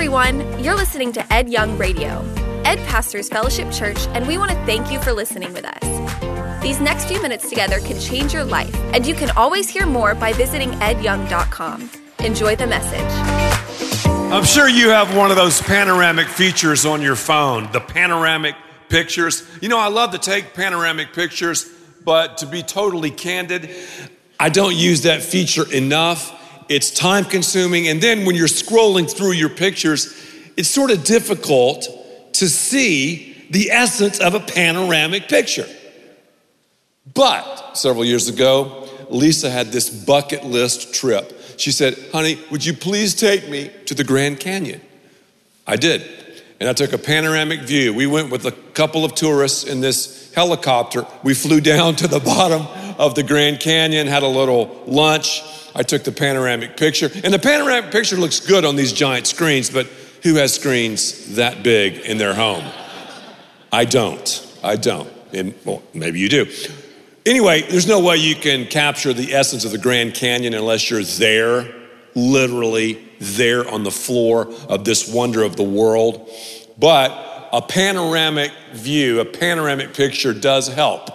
everyone. You're listening to Ed Young Radio. Ed pastors Fellowship Church, and we want to thank you for listening with us. These next few minutes together can change your life, and you can always hear more by visiting edyoung.com. Enjoy the message. I'm sure you have one of those panoramic features on your phone, the panoramic pictures. You know, I love to take panoramic pictures, but to be totally candid, I don't use that feature enough. It's time consuming. And then when you're scrolling through your pictures, it's sort of difficult to see the essence of a panoramic picture. But several years ago, Lisa had this bucket list trip. She said, Honey, would you please take me to the Grand Canyon? I did. And I took a panoramic view. We went with a couple of tourists in this helicopter. We flew down to the bottom of the Grand Canyon, had a little lunch. I took the panoramic picture. And the panoramic picture looks good on these giant screens, but who has screens that big in their home? I don't. I don't. And, well, maybe you do. Anyway, there's no way you can capture the essence of the Grand Canyon unless you're there, literally there on the floor of this wonder of the world. But a panoramic view, a panoramic picture does help.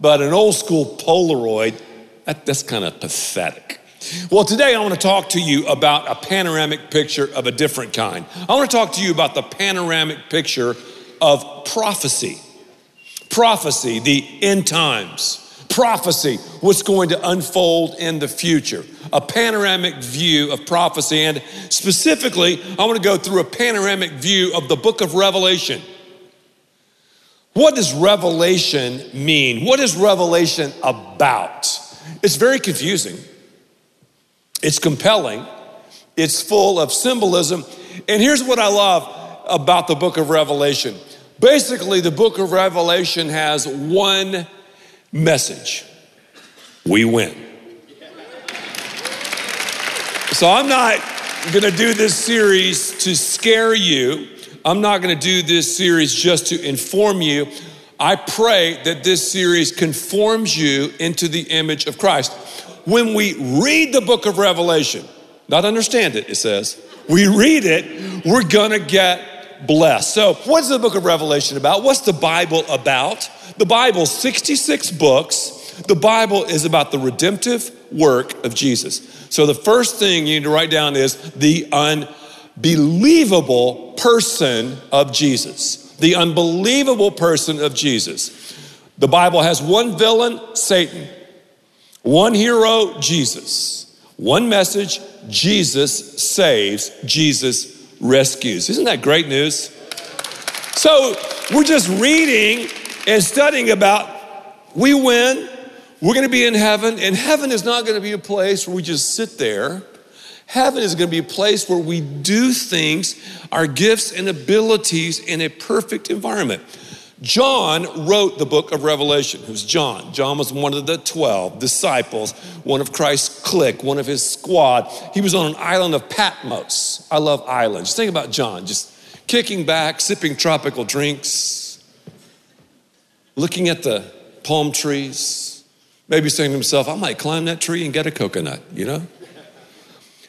But an old school Polaroid, that, that's kind of pathetic. Well, today I want to talk to you about a panoramic picture of a different kind. I want to talk to you about the panoramic picture of prophecy. Prophecy, the end times. Prophecy, what's going to unfold in the future. A panoramic view of prophecy. And specifically, I want to go through a panoramic view of the book of Revelation. What does revelation mean? What is revelation about? It's very confusing. It's compelling, it's full of symbolism. And here's what I love about the book of Revelation basically, the book of Revelation has one message we win. So I'm not gonna do this series to scare you. I'm not gonna do this series just to inform you. I pray that this series conforms you into the image of Christ when we read the book of Revelation, not understand it, it says, we read it, we're gonna get blessed. So, what's the book of Revelation about? What's the Bible about? The Bible's 66 books. The Bible is about the redemptive work of Jesus. So, the first thing you need to write down is the unbelievable person of Jesus. The unbelievable person of Jesus. The Bible has one villain, Satan. One hero, Jesus. One message, Jesus saves, Jesus rescues. Isn't that great news? So we're just reading and studying about we win, we're gonna be in heaven, and heaven is not gonna be a place where we just sit there. Heaven is gonna be a place where we do things, our gifts and abilities in a perfect environment. John wrote the book of Revelation. Who's John? John was one of the 12 disciples, one of Christ's clique, one of his squad. He was on an island of Patmos. I love islands. Just think about John, just kicking back, sipping tropical drinks, looking at the palm trees, maybe saying to himself, I might climb that tree and get a coconut, you know?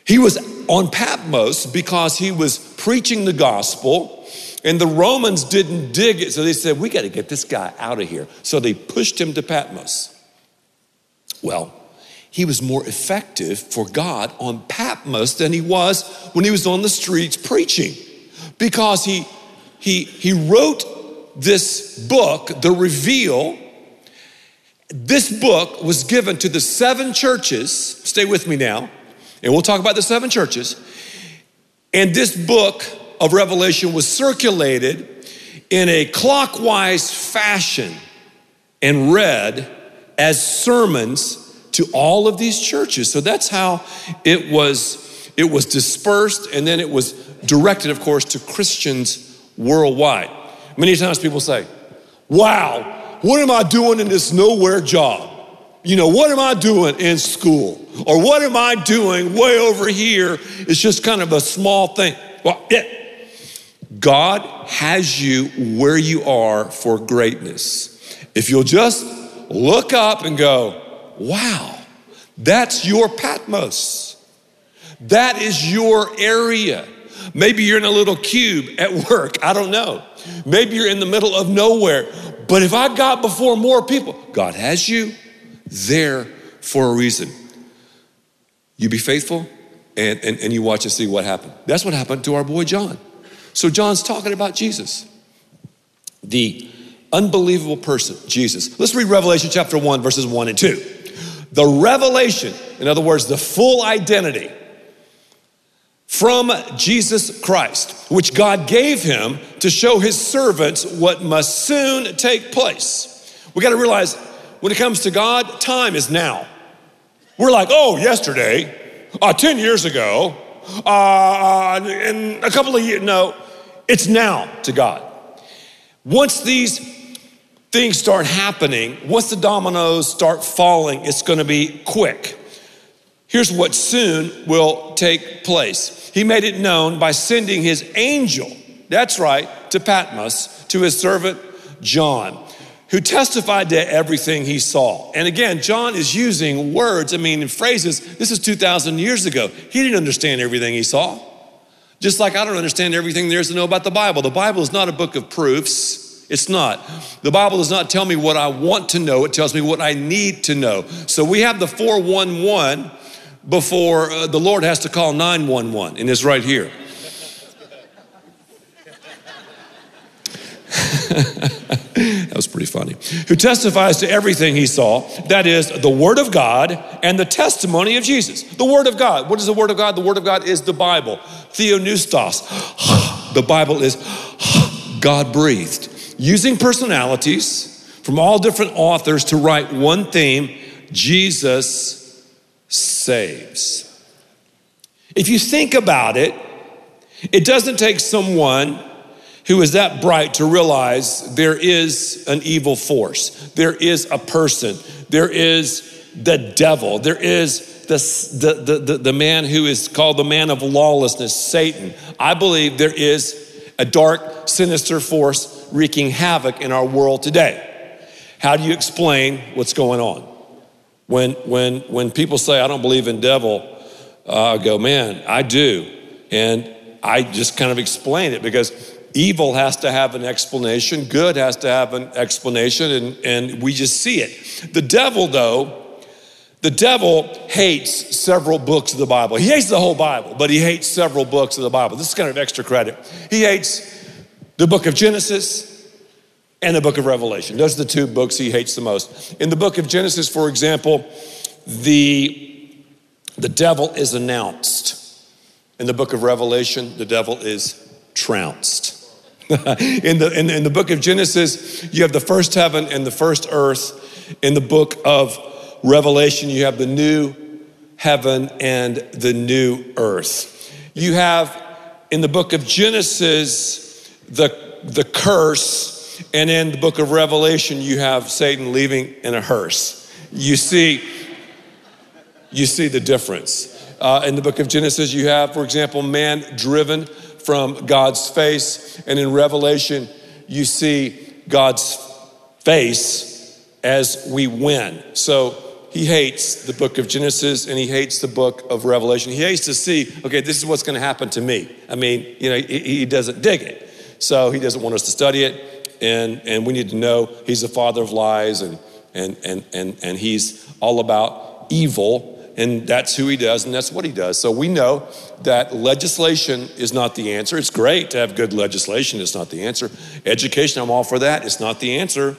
He was on Patmos because he was preaching the gospel and the Romans didn't dig it, so they said, We got to get this guy out of here. So they pushed him to Patmos. Well, he was more effective for God on Patmos than he was when he was on the streets preaching because he, he, he wrote this book, The Reveal. This book was given to the seven churches. Stay with me now, and we'll talk about the seven churches. And this book of Revelation was circulated in a clockwise fashion and read as sermons to all of these churches. So that's how it was it was dispersed and then it was directed of course to Christians worldwide. Many times people say, "Wow, what am I doing in this nowhere job?" You know, what am I doing in school? Or what am I doing way over here? It's just kind of a small thing. Well, yeah, God has you where you are for greatness. If you'll just look up and go, wow, that's your Patmos. That is your area. Maybe you're in a little cube at work. I don't know. Maybe you're in the middle of nowhere. But if I got before more people, God has you there for a reason. You be faithful and, and, and you watch and see what happened. That's what happened to our boy John. So John's talking about Jesus, the unbelievable person, Jesus. Let's read Revelation chapter 1, verses 1 and 2. The revelation, in other words, the full identity from Jesus Christ, which God gave him to show his servants what must soon take place. We got to realize when it comes to God, time is now. We're like, oh, yesterday, uh, 10 years ago, uh, in a couple of years. No, it's now to God. Once these things start happening, once the dominoes start falling, it's going to be quick. Here's what soon will take place. He made it known by sending his angel, that's right, to Patmos, to his servant John, who testified to everything he saw. And again, John is using words, I mean, phrases. This is 2,000 years ago. He didn't understand everything he saw. Just like I don't understand everything there is to know about the Bible. The Bible is not a book of proofs. It's not. The Bible does not tell me what I want to know, it tells me what I need to know. So we have the 411 before uh, the Lord has to call 911, and it's right here. that was pretty funny. Who testifies to everything he saw, that is, the Word of God and the testimony of Jesus. The Word of God. What is the Word of God? The Word of God is the Bible. Theopneustos. the Bible is God breathed. Using personalities from all different authors to write one theme Jesus saves. If you think about it, it doesn't take someone who is that bright to realize there is an evil force, there is a person, there is the devil, there is the, the, the, the, man who is called the man of lawlessness, Satan. I believe there is a dark, sinister force wreaking havoc in our world today. How do you explain what's going on? When, when, when people say, I don't believe in devil, uh, I go, man, I do. And I just kind of explain it because Evil has to have an explanation, good has to have an explanation, and, and we just see it. The devil, though, the devil hates several books of the Bible. He hates the whole Bible, but he hates several books of the Bible. This is kind of extra credit. He hates the book of Genesis and the book of Revelation. Those are the two books he hates the most. In the book of Genesis, for example, the, the devil is announced. In the book of Revelation, the devil is trounced. in, the, in, in the book of Genesis, you have the first heaven and the first earth. In the book of Revelation, you have the new heaven and the new earth. You have in the book of Genesis the, the curse, and in the book of Revelation, you have Satan leaving in a hearse. You see, you see the difference. Uh, in the book of Genesis, you have, for example, man driven from God's face. And in Revelation, you see God's face as we win. So he hates the book of Genesis and he hates the book of Revelation. He hates to see, okay, this is what's going to happen to me. I mean, you know, he, he doesn't dig it. So he doesn't want us to study it. And, and we need to know he's the father of lies and, and, and, and, and he's all about evil and that's who he does, and that's what he does. So we know that legislation is not the answer. It's great to have good legislation, it's not the answer. Education, I'm all for that, it's not the answer.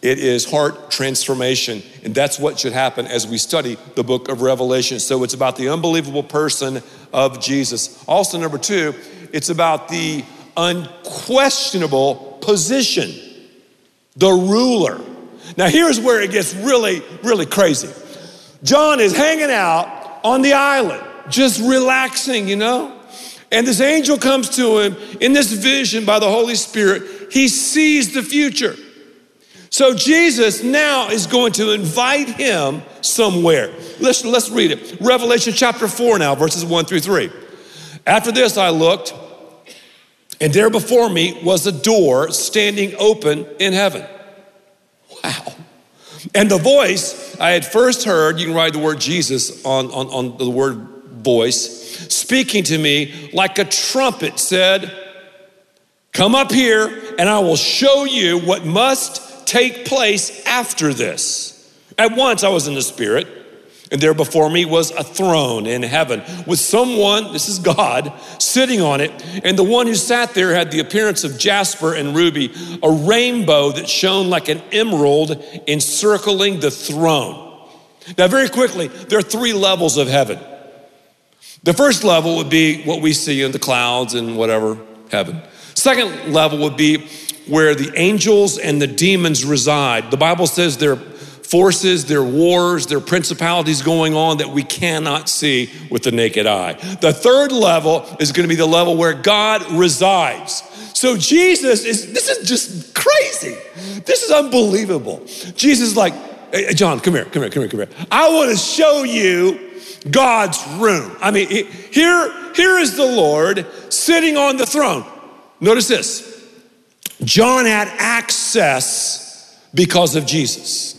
It is heart transformation, and that's what should happen as we study the book of Revelation. So it's about the unbelievable person of Jesus. Also, number two, it's about the unquestionable position, the ruler. Now, here's where it gets really, really crazy. John is hanging out on the island, just relaxing, you know? And this angel comes to him in this vision by the Holy Spirit. He sees the future. So Jesus now is going to invite him somewhere. Let's, let's read it. Revelation chapter 4 now, verses 1 through 3. After this, I looked, and there before me was a door standing open in heaven. Wow. And the voice I had first heard, you can write the word Jesus on, on, on the word voice speaking to me like a trumpet said, Come up here and I will show you what must take place after this. At once I was in the Spirit, and there before me was a throne in heaven with someone, this is God, sitting on it. And the one who sat there had the appearance of jasper and ruby, a rainbow that shone like an emerald encircling the throne. Now, very quickly, there are three levels of heaven. The first level would be what we see in the clouds and whatever heaven. Second level would be where the angels and the demons reside. The Bible says there are forces, there are wars, there are principalities going on that we cannot see with the naked eye. The third level is going to be the level where God resides. So Jesus is, this is just crazy. This is unbelievable. Jesus is like, hey, John, come here, come here, come here, come here. I want to show you God's room. I mean, here, here is the Lord sitting on the throne. Notice this John had access because of Jesus.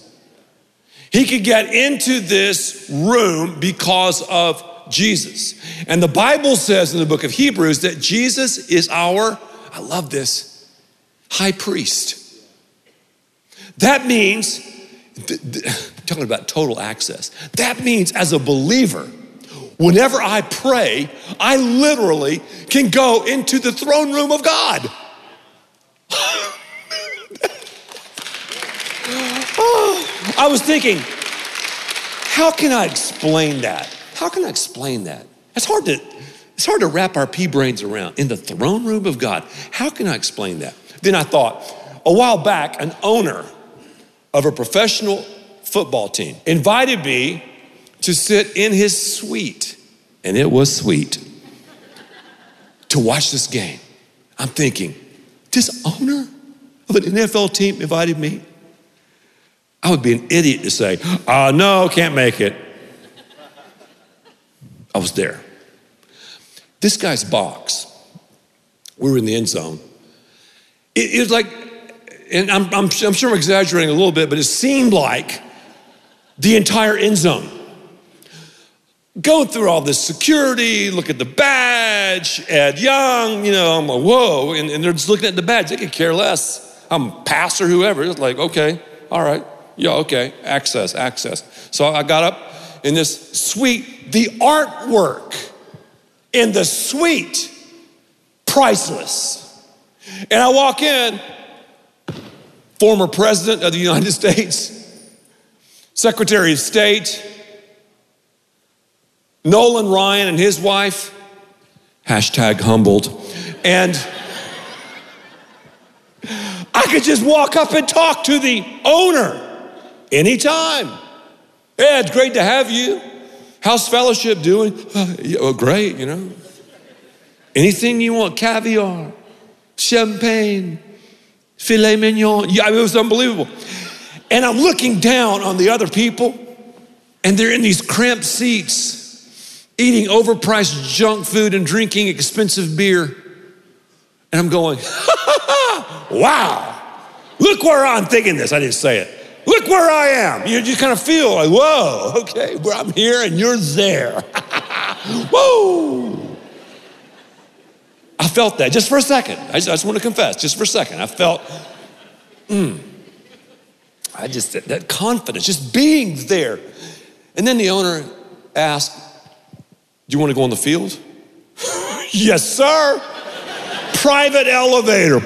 He could get into this room because of Jesus. And the Bible says in the book of Hebrews that Jesus is our, I love this, high priest. That means, talking about total access, that means as a believer, whenever I pray, I literally can go into the throne room of God. oh, I was thinking, how can I explain that? How can I explain that? It's hard to it's hard to wrap our pea brains around in the throne room of God. How can I explain that? Then I thought, a while back, an owner of a professional football team invited me to sit in his suite, and it was sweet to watch this game. I'm thinking, this owner of an NFL team invited me? I would be an idiot to say, uh, no, can't make it. I was there. This guy's box, we were in the end zone. It, it was like, and I'm, I'm, I'm sure I'm exaggerating a little bit, but it seemed like the entire end zone Go through all this security, look at the badge, Ed Young, you know, I'm like, whoa, and, and, they're just looking at the badge. They could care less. I'm a pastor, whoever. It's like, okay, all right, yeah, okay, access, access. So I got up in this suite, the artwork in the suite, priceless. And I walk in, former president of the United States, Secretary of State, Nolan Ryan and his wife, hashtag humbled. And I could just walk up and talk to the owner anytime. Yeah, it's great to have you. How's fellowship doing? Oh, great, you know. Anything you want caviar, champagne, filet mignon. Yeah, it was unbelievable. And I'm looking down on the other people, and they're in these cramped seats eating overpriced junk food and drinking expensive beer. And I'm going, wow, look where I'm thinking this. I didn't say it. Look where I am. You just kind of feel like, whoa, okay, where I'm here and you're there. Whoa. I felt that just for a second. I just, I just, want to confess, just for a second. I felt, hmm. I just, that, that confidence, just being there. And then the owner asked, do you want to go on the field? yes, sir. Private elevator.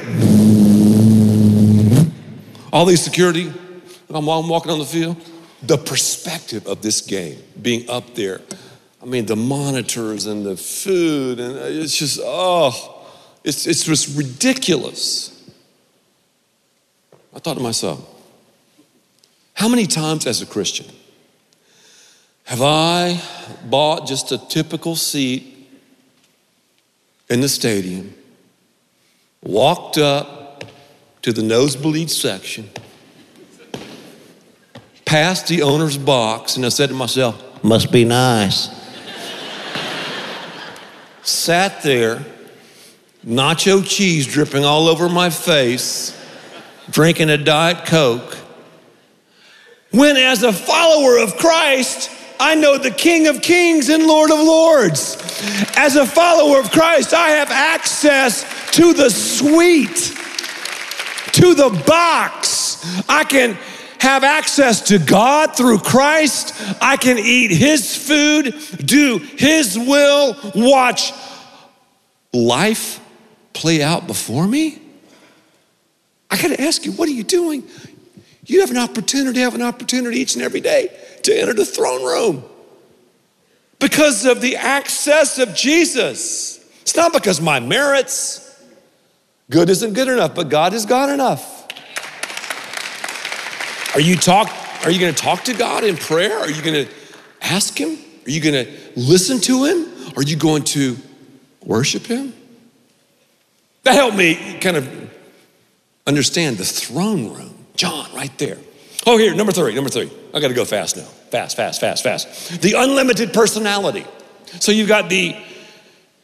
All these security. I'm, walking on the field. The perspective of this game, being up there. I mean, the monitors and the food, and it's just, oh, it's, it's just ridiculous. I thought to myself, how many times as a Christian have I bought just a typical seat in the stadium, walked up to the nosebleed section, passed the owner's box, and I said to myself, must be nice. Sat there, nacho cheese dripping all over my face, drinking a Diet Coke. When, as a follower of Christ, I know the King of Kings and Lord of Lords. As a follower of Christ, I have access to the suite, to the box. I can have access to God through Christ. I can eat His food, do His will, watch life play out before me. I gotta ask you, what are you doing? You have an opportunity, have an opportunity each and every day to enter the throne room because of the access of Jesus. It's not because my merits. Good isn't good enough, but God is God enough. Are you talk are you going to talk to God in prayer? Are you going to ask him? Are you going to listen to him? Are you going to worship him? That helped me kind of understand the throne room. John, right there. Oh, here, number three, number three. I got to go fast now. Fast, fast, fast, fast. The unlimited personality. So you've got the,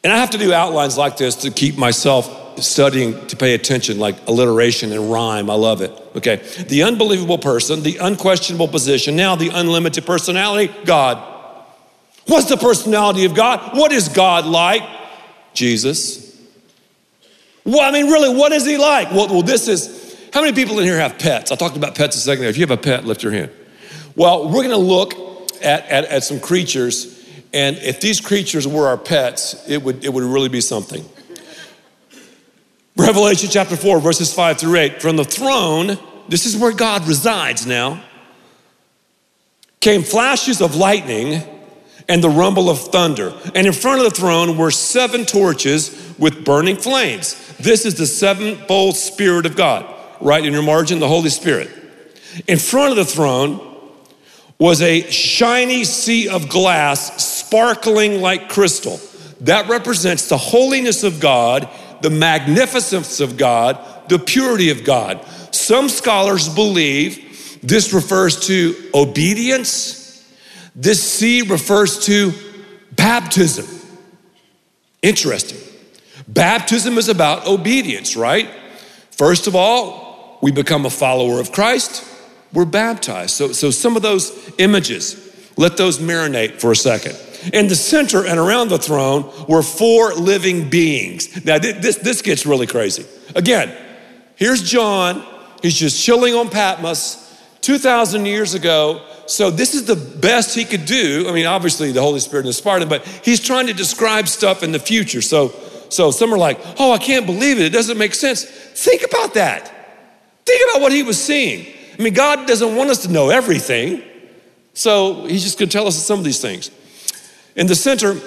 and I have to do outlines like this to keep myself studying to pay attention, like alliteration and rhyme. I love it. Okay. The unbelievable person, the unquestionable position, now the unlimited personality, God. What's the personality of God? What is God like? Jesus. Well, I mean, really, what is he like? Well, well, this is how many people in here have pets? I talked about pets a second ago. If you have a pet, lift your hand. Well, we're going to look at, at, at some creatures, and if these creatures were our pets, it would, it would really be something. Revelation chapter 4, verses 5 through 8. From the throne, this is where God resides now, came flashes of lightning and the rumble of thunder. And in front of the throne were seven torches with burning flames. This is the sevenfold Spirit of God. Right in your margin, the Holy Spirit. In front of the throne was a shiny sea of glass sparkling like crystal. That represents the holiness of God, the magnificence of God, the purity of God. Some scholars believe this refers to obedience this sea refers to baptism. Interesting. Baptism is about obedience, right? First of all, we become a follower of Christ, we're baptized. So, so some of those images, let those marinate for a second. In the center and around the throne were four living beings. Now, this, this gets really crazy. Again, here's John. He's just chilling on Patmos 2,000 years ago. So, this is the best he could do. I mean, obviously, the Holy Spirit inspired him, but he's trying to describe stuff in the future. So, so some are like, oh, I can't believe it. It doesn't make sense. Think about that. Think about what he was seeing. I mean, God doesn't want us to know everything. So, he's just going to tell us some of these things. In the center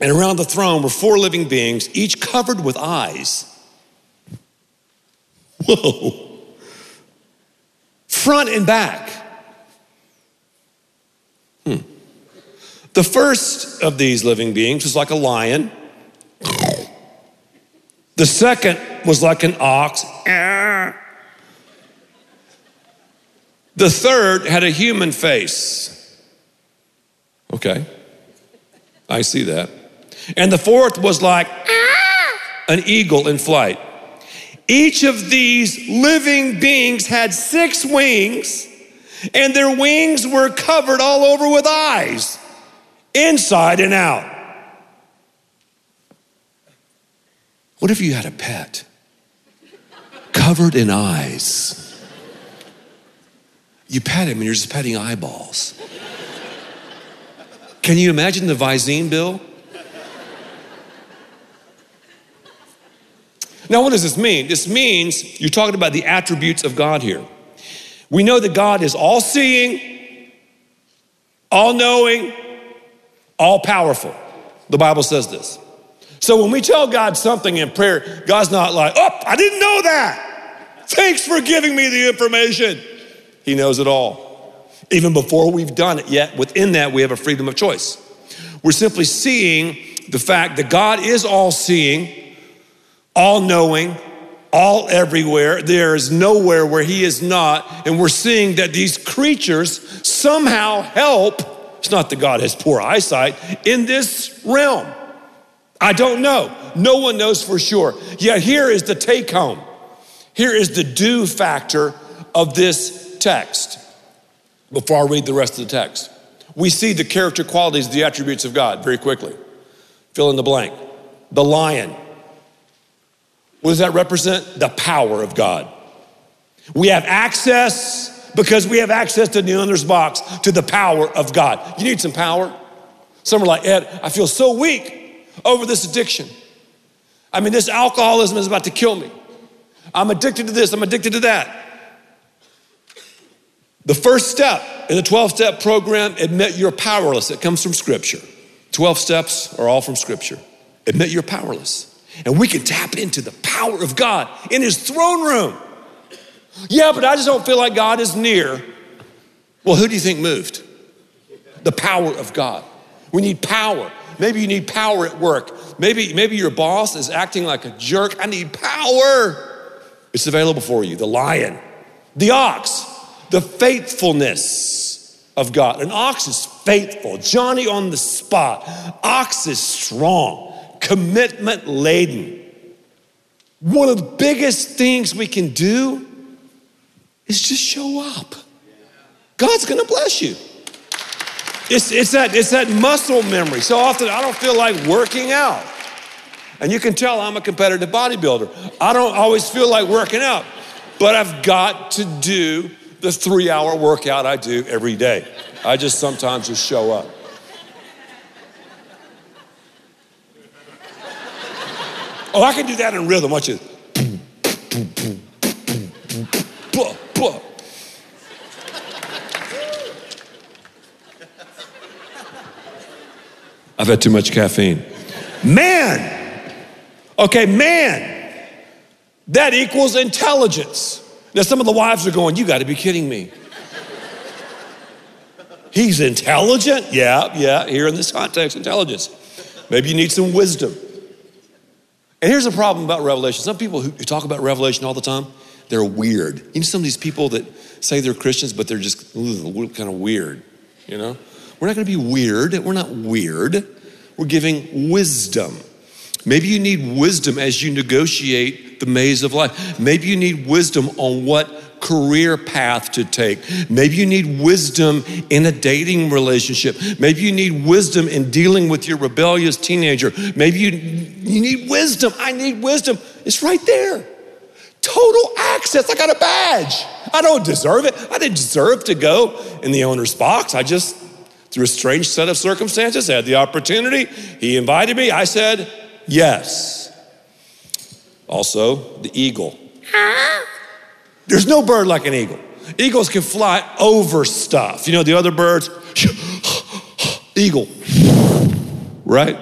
and around the throne were four living beings, each covered with eyes. Whoa front and back. Hmm. The first of these living beings was like a lion. The second was like an ox. The third had a human face. Okay, I see that. And the fourth was like ah! an eagle in flight. Each of these living beings had six wings, and their wings were covered all over with eyes, inside and out. What if you had a pet covered in eyes? You pet him and you're just petting eyeballs. Can you imagine the Visine bill? Now, what does this mean? This means you're talking about the attributes of God here. We know that God is all seeing, all knowing, all powerful. The Bible says this. So when we tell God something in prayer, God's not like, oh, I didn't know that. Thanks for giving me the information. He knows it all. Even before we've done it yet, within that, we have a freedom of choice. We're simply seeing the fact that God is all seeing all knowing, all everywhere. There is nowhere where he is not. And we're seeing that these creatures somehow help. It's not that God has poor eyesight in this realm. I don't know. No one knows for sure. Yet here is the take home. Here is the do factor of this text before I read the rest of the text. we see the character qualities, the attributes of God very quickly. Fill in the blank. The lion. What does that represent? The power of God. We have access because we have access to the owner's box to the power of God. You need some power? Some are like, Ed, I feel so weak over this addiction. I mean, this alcoholism is about to kill me. I'm addicted to this, I'm addicted to that. The first step in the 12 step program, admit you're powerless. It comes from Scripture. 12 steps are all from Scripture. Admit you're powerless. And we can tap into the power of God in His throne room. Yeah, but I just don't feel like God is near. Well, who do you think moved? The power of God. We need power. Maybe you need power at work. Maybe, maybe your boss is acting like a jerk. I need power. It's available for you. The lion, the ox, the faithfulness of God. An ox is faithful, Johnny on the spot. Ox is strong, commitment laden. One of the biggest things we can do is just show up. God's gonna bless you. It's, it's, that, it's that muscle memory. So often I don't feel like working out. And you can tell I'm a competitive bodybuilder. I don't always feel like working out, but I've got to do the three hour workout I do every day. I just sometimes just show up. Oh, I can do that in rhythm. Watch it. I've had too much caffeine. Man! Okay, man! That equals intelligence. Now, some of the wives are going, You got to be kidding me. He's intelligent? Yeah, yeah, here in this context, intelligence. Maybe you need some wisdom. And here's the problem about Revelation. Some people who talk about Revelation all the time, they're weird. You know, some of these people that say they're Christians, but they're just ugh, kind of weird, you know? We're not going to be weird. We're not weird. We're giving wisdom. Maybe you need wisdom as you negotiate the maze of life. Maybe you need wisdom on what career path to take. Maybe you need wisdom in a dating relationship. Maybe you need wisdom in dealing with your rebellious teenager. Maybe you, you need wisdom. I need wisdom. It's right there. Total access. I got a badge. I don't deserve it. I didn't deserve to go in the owner's box. I just through a strange set of circumstances, had the opportunity. He invited me. I said, yes. Also, the eagle. There's no bird like an eagle. Eagles can fly over stuff. You know, the other birds, eagle, right?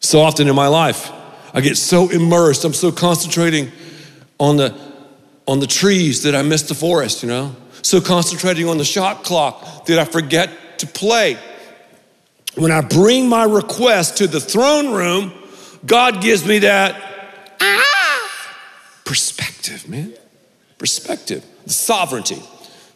So often in my life, I get so immersed, I'm so concentrating on the on the trees that I miss the forest, you know? so concentrating on the shot clock that I forget to play. When I bring my request to the throne room, God gives me that ah, perspective, man. Perspective, sovereignty.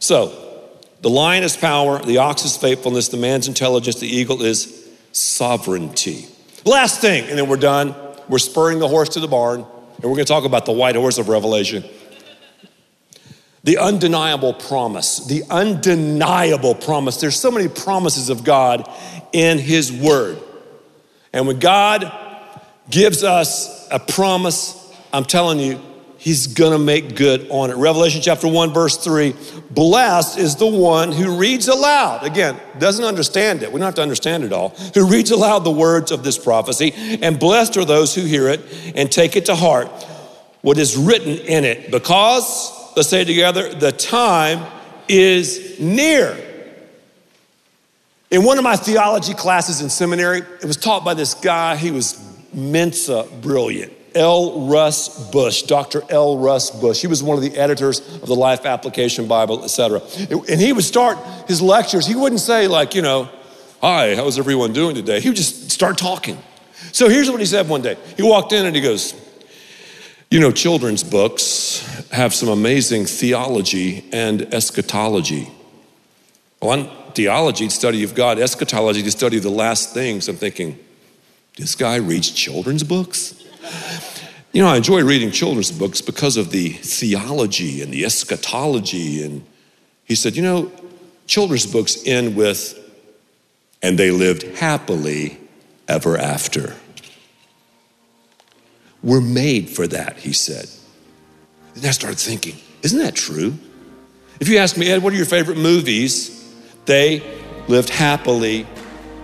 So, the lion is power, the ox is faithfulness, the man's intelligence, the eagle is sovereignty. Last thing, and then we're done. We're spurring the horse to the barn, and we're going to talk about the white horse of Revelation. The undeniable promise, the undeniable promise. There's so many promises of God in His Word. And when God gives us a promise, I'm telling you, He's gonna make good on it. Revelation chapter 1, verse 3 Blessed is the one who reads aloud. Again, doesn't understand it. We don't have to understand it all. Who reads aloud the words of this prophecy, and blessed are those who hear it and take it to heart what is written in it, because Let's say together, the time is near. In one of my theology classes in seminary, it was taught by this guy. He was Mensa brilliant. L. Russ Bush, Dr. L. Russ Bush. He was one of the editors of the Life Application Bible, etc. And he would start his lectures. He wouldn't say like, you know, "Hi, how's everyone doing today?" He would just start talking. So here's what he said one day. He walked in and he goes, "You know, children's books have some amazing theology and eschatology. One theology, study of God, eschatology, to study the last things. I'm thinking, this guy reads children's books? You know, I enjoy reading children's books because of the theology and the eschatology. And he said, You know, children's books end with, and they lived happily ever after. We're made for that, he said. Then I started thinking, isn't that true? If you ask me, Ed, what are your favorite movies? They lived happily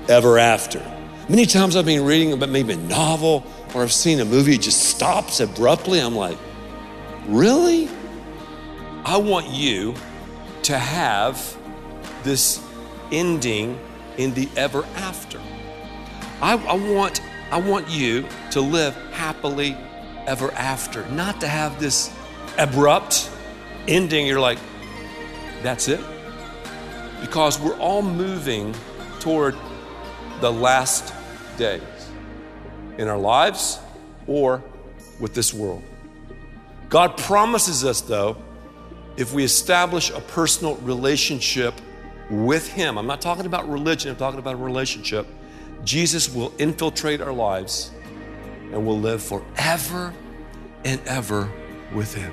ever after. Many times I've been reading about maybe a novel or I've seen a movie, it just stops abruptly. I'm like, really? I want you to have this ending in the ever after. I, I, want, I want you to live happily ever after, not to have this abrupt ending. You're like, that's it? Because we're all moving toward the last days in our lives or with this world. God promises us, though, if we establish a personal relationship with Him, I'm not talking about religion, I'm talking about a relationship, Jesus will infiltrate our lives and we'll live forever and ever with Him.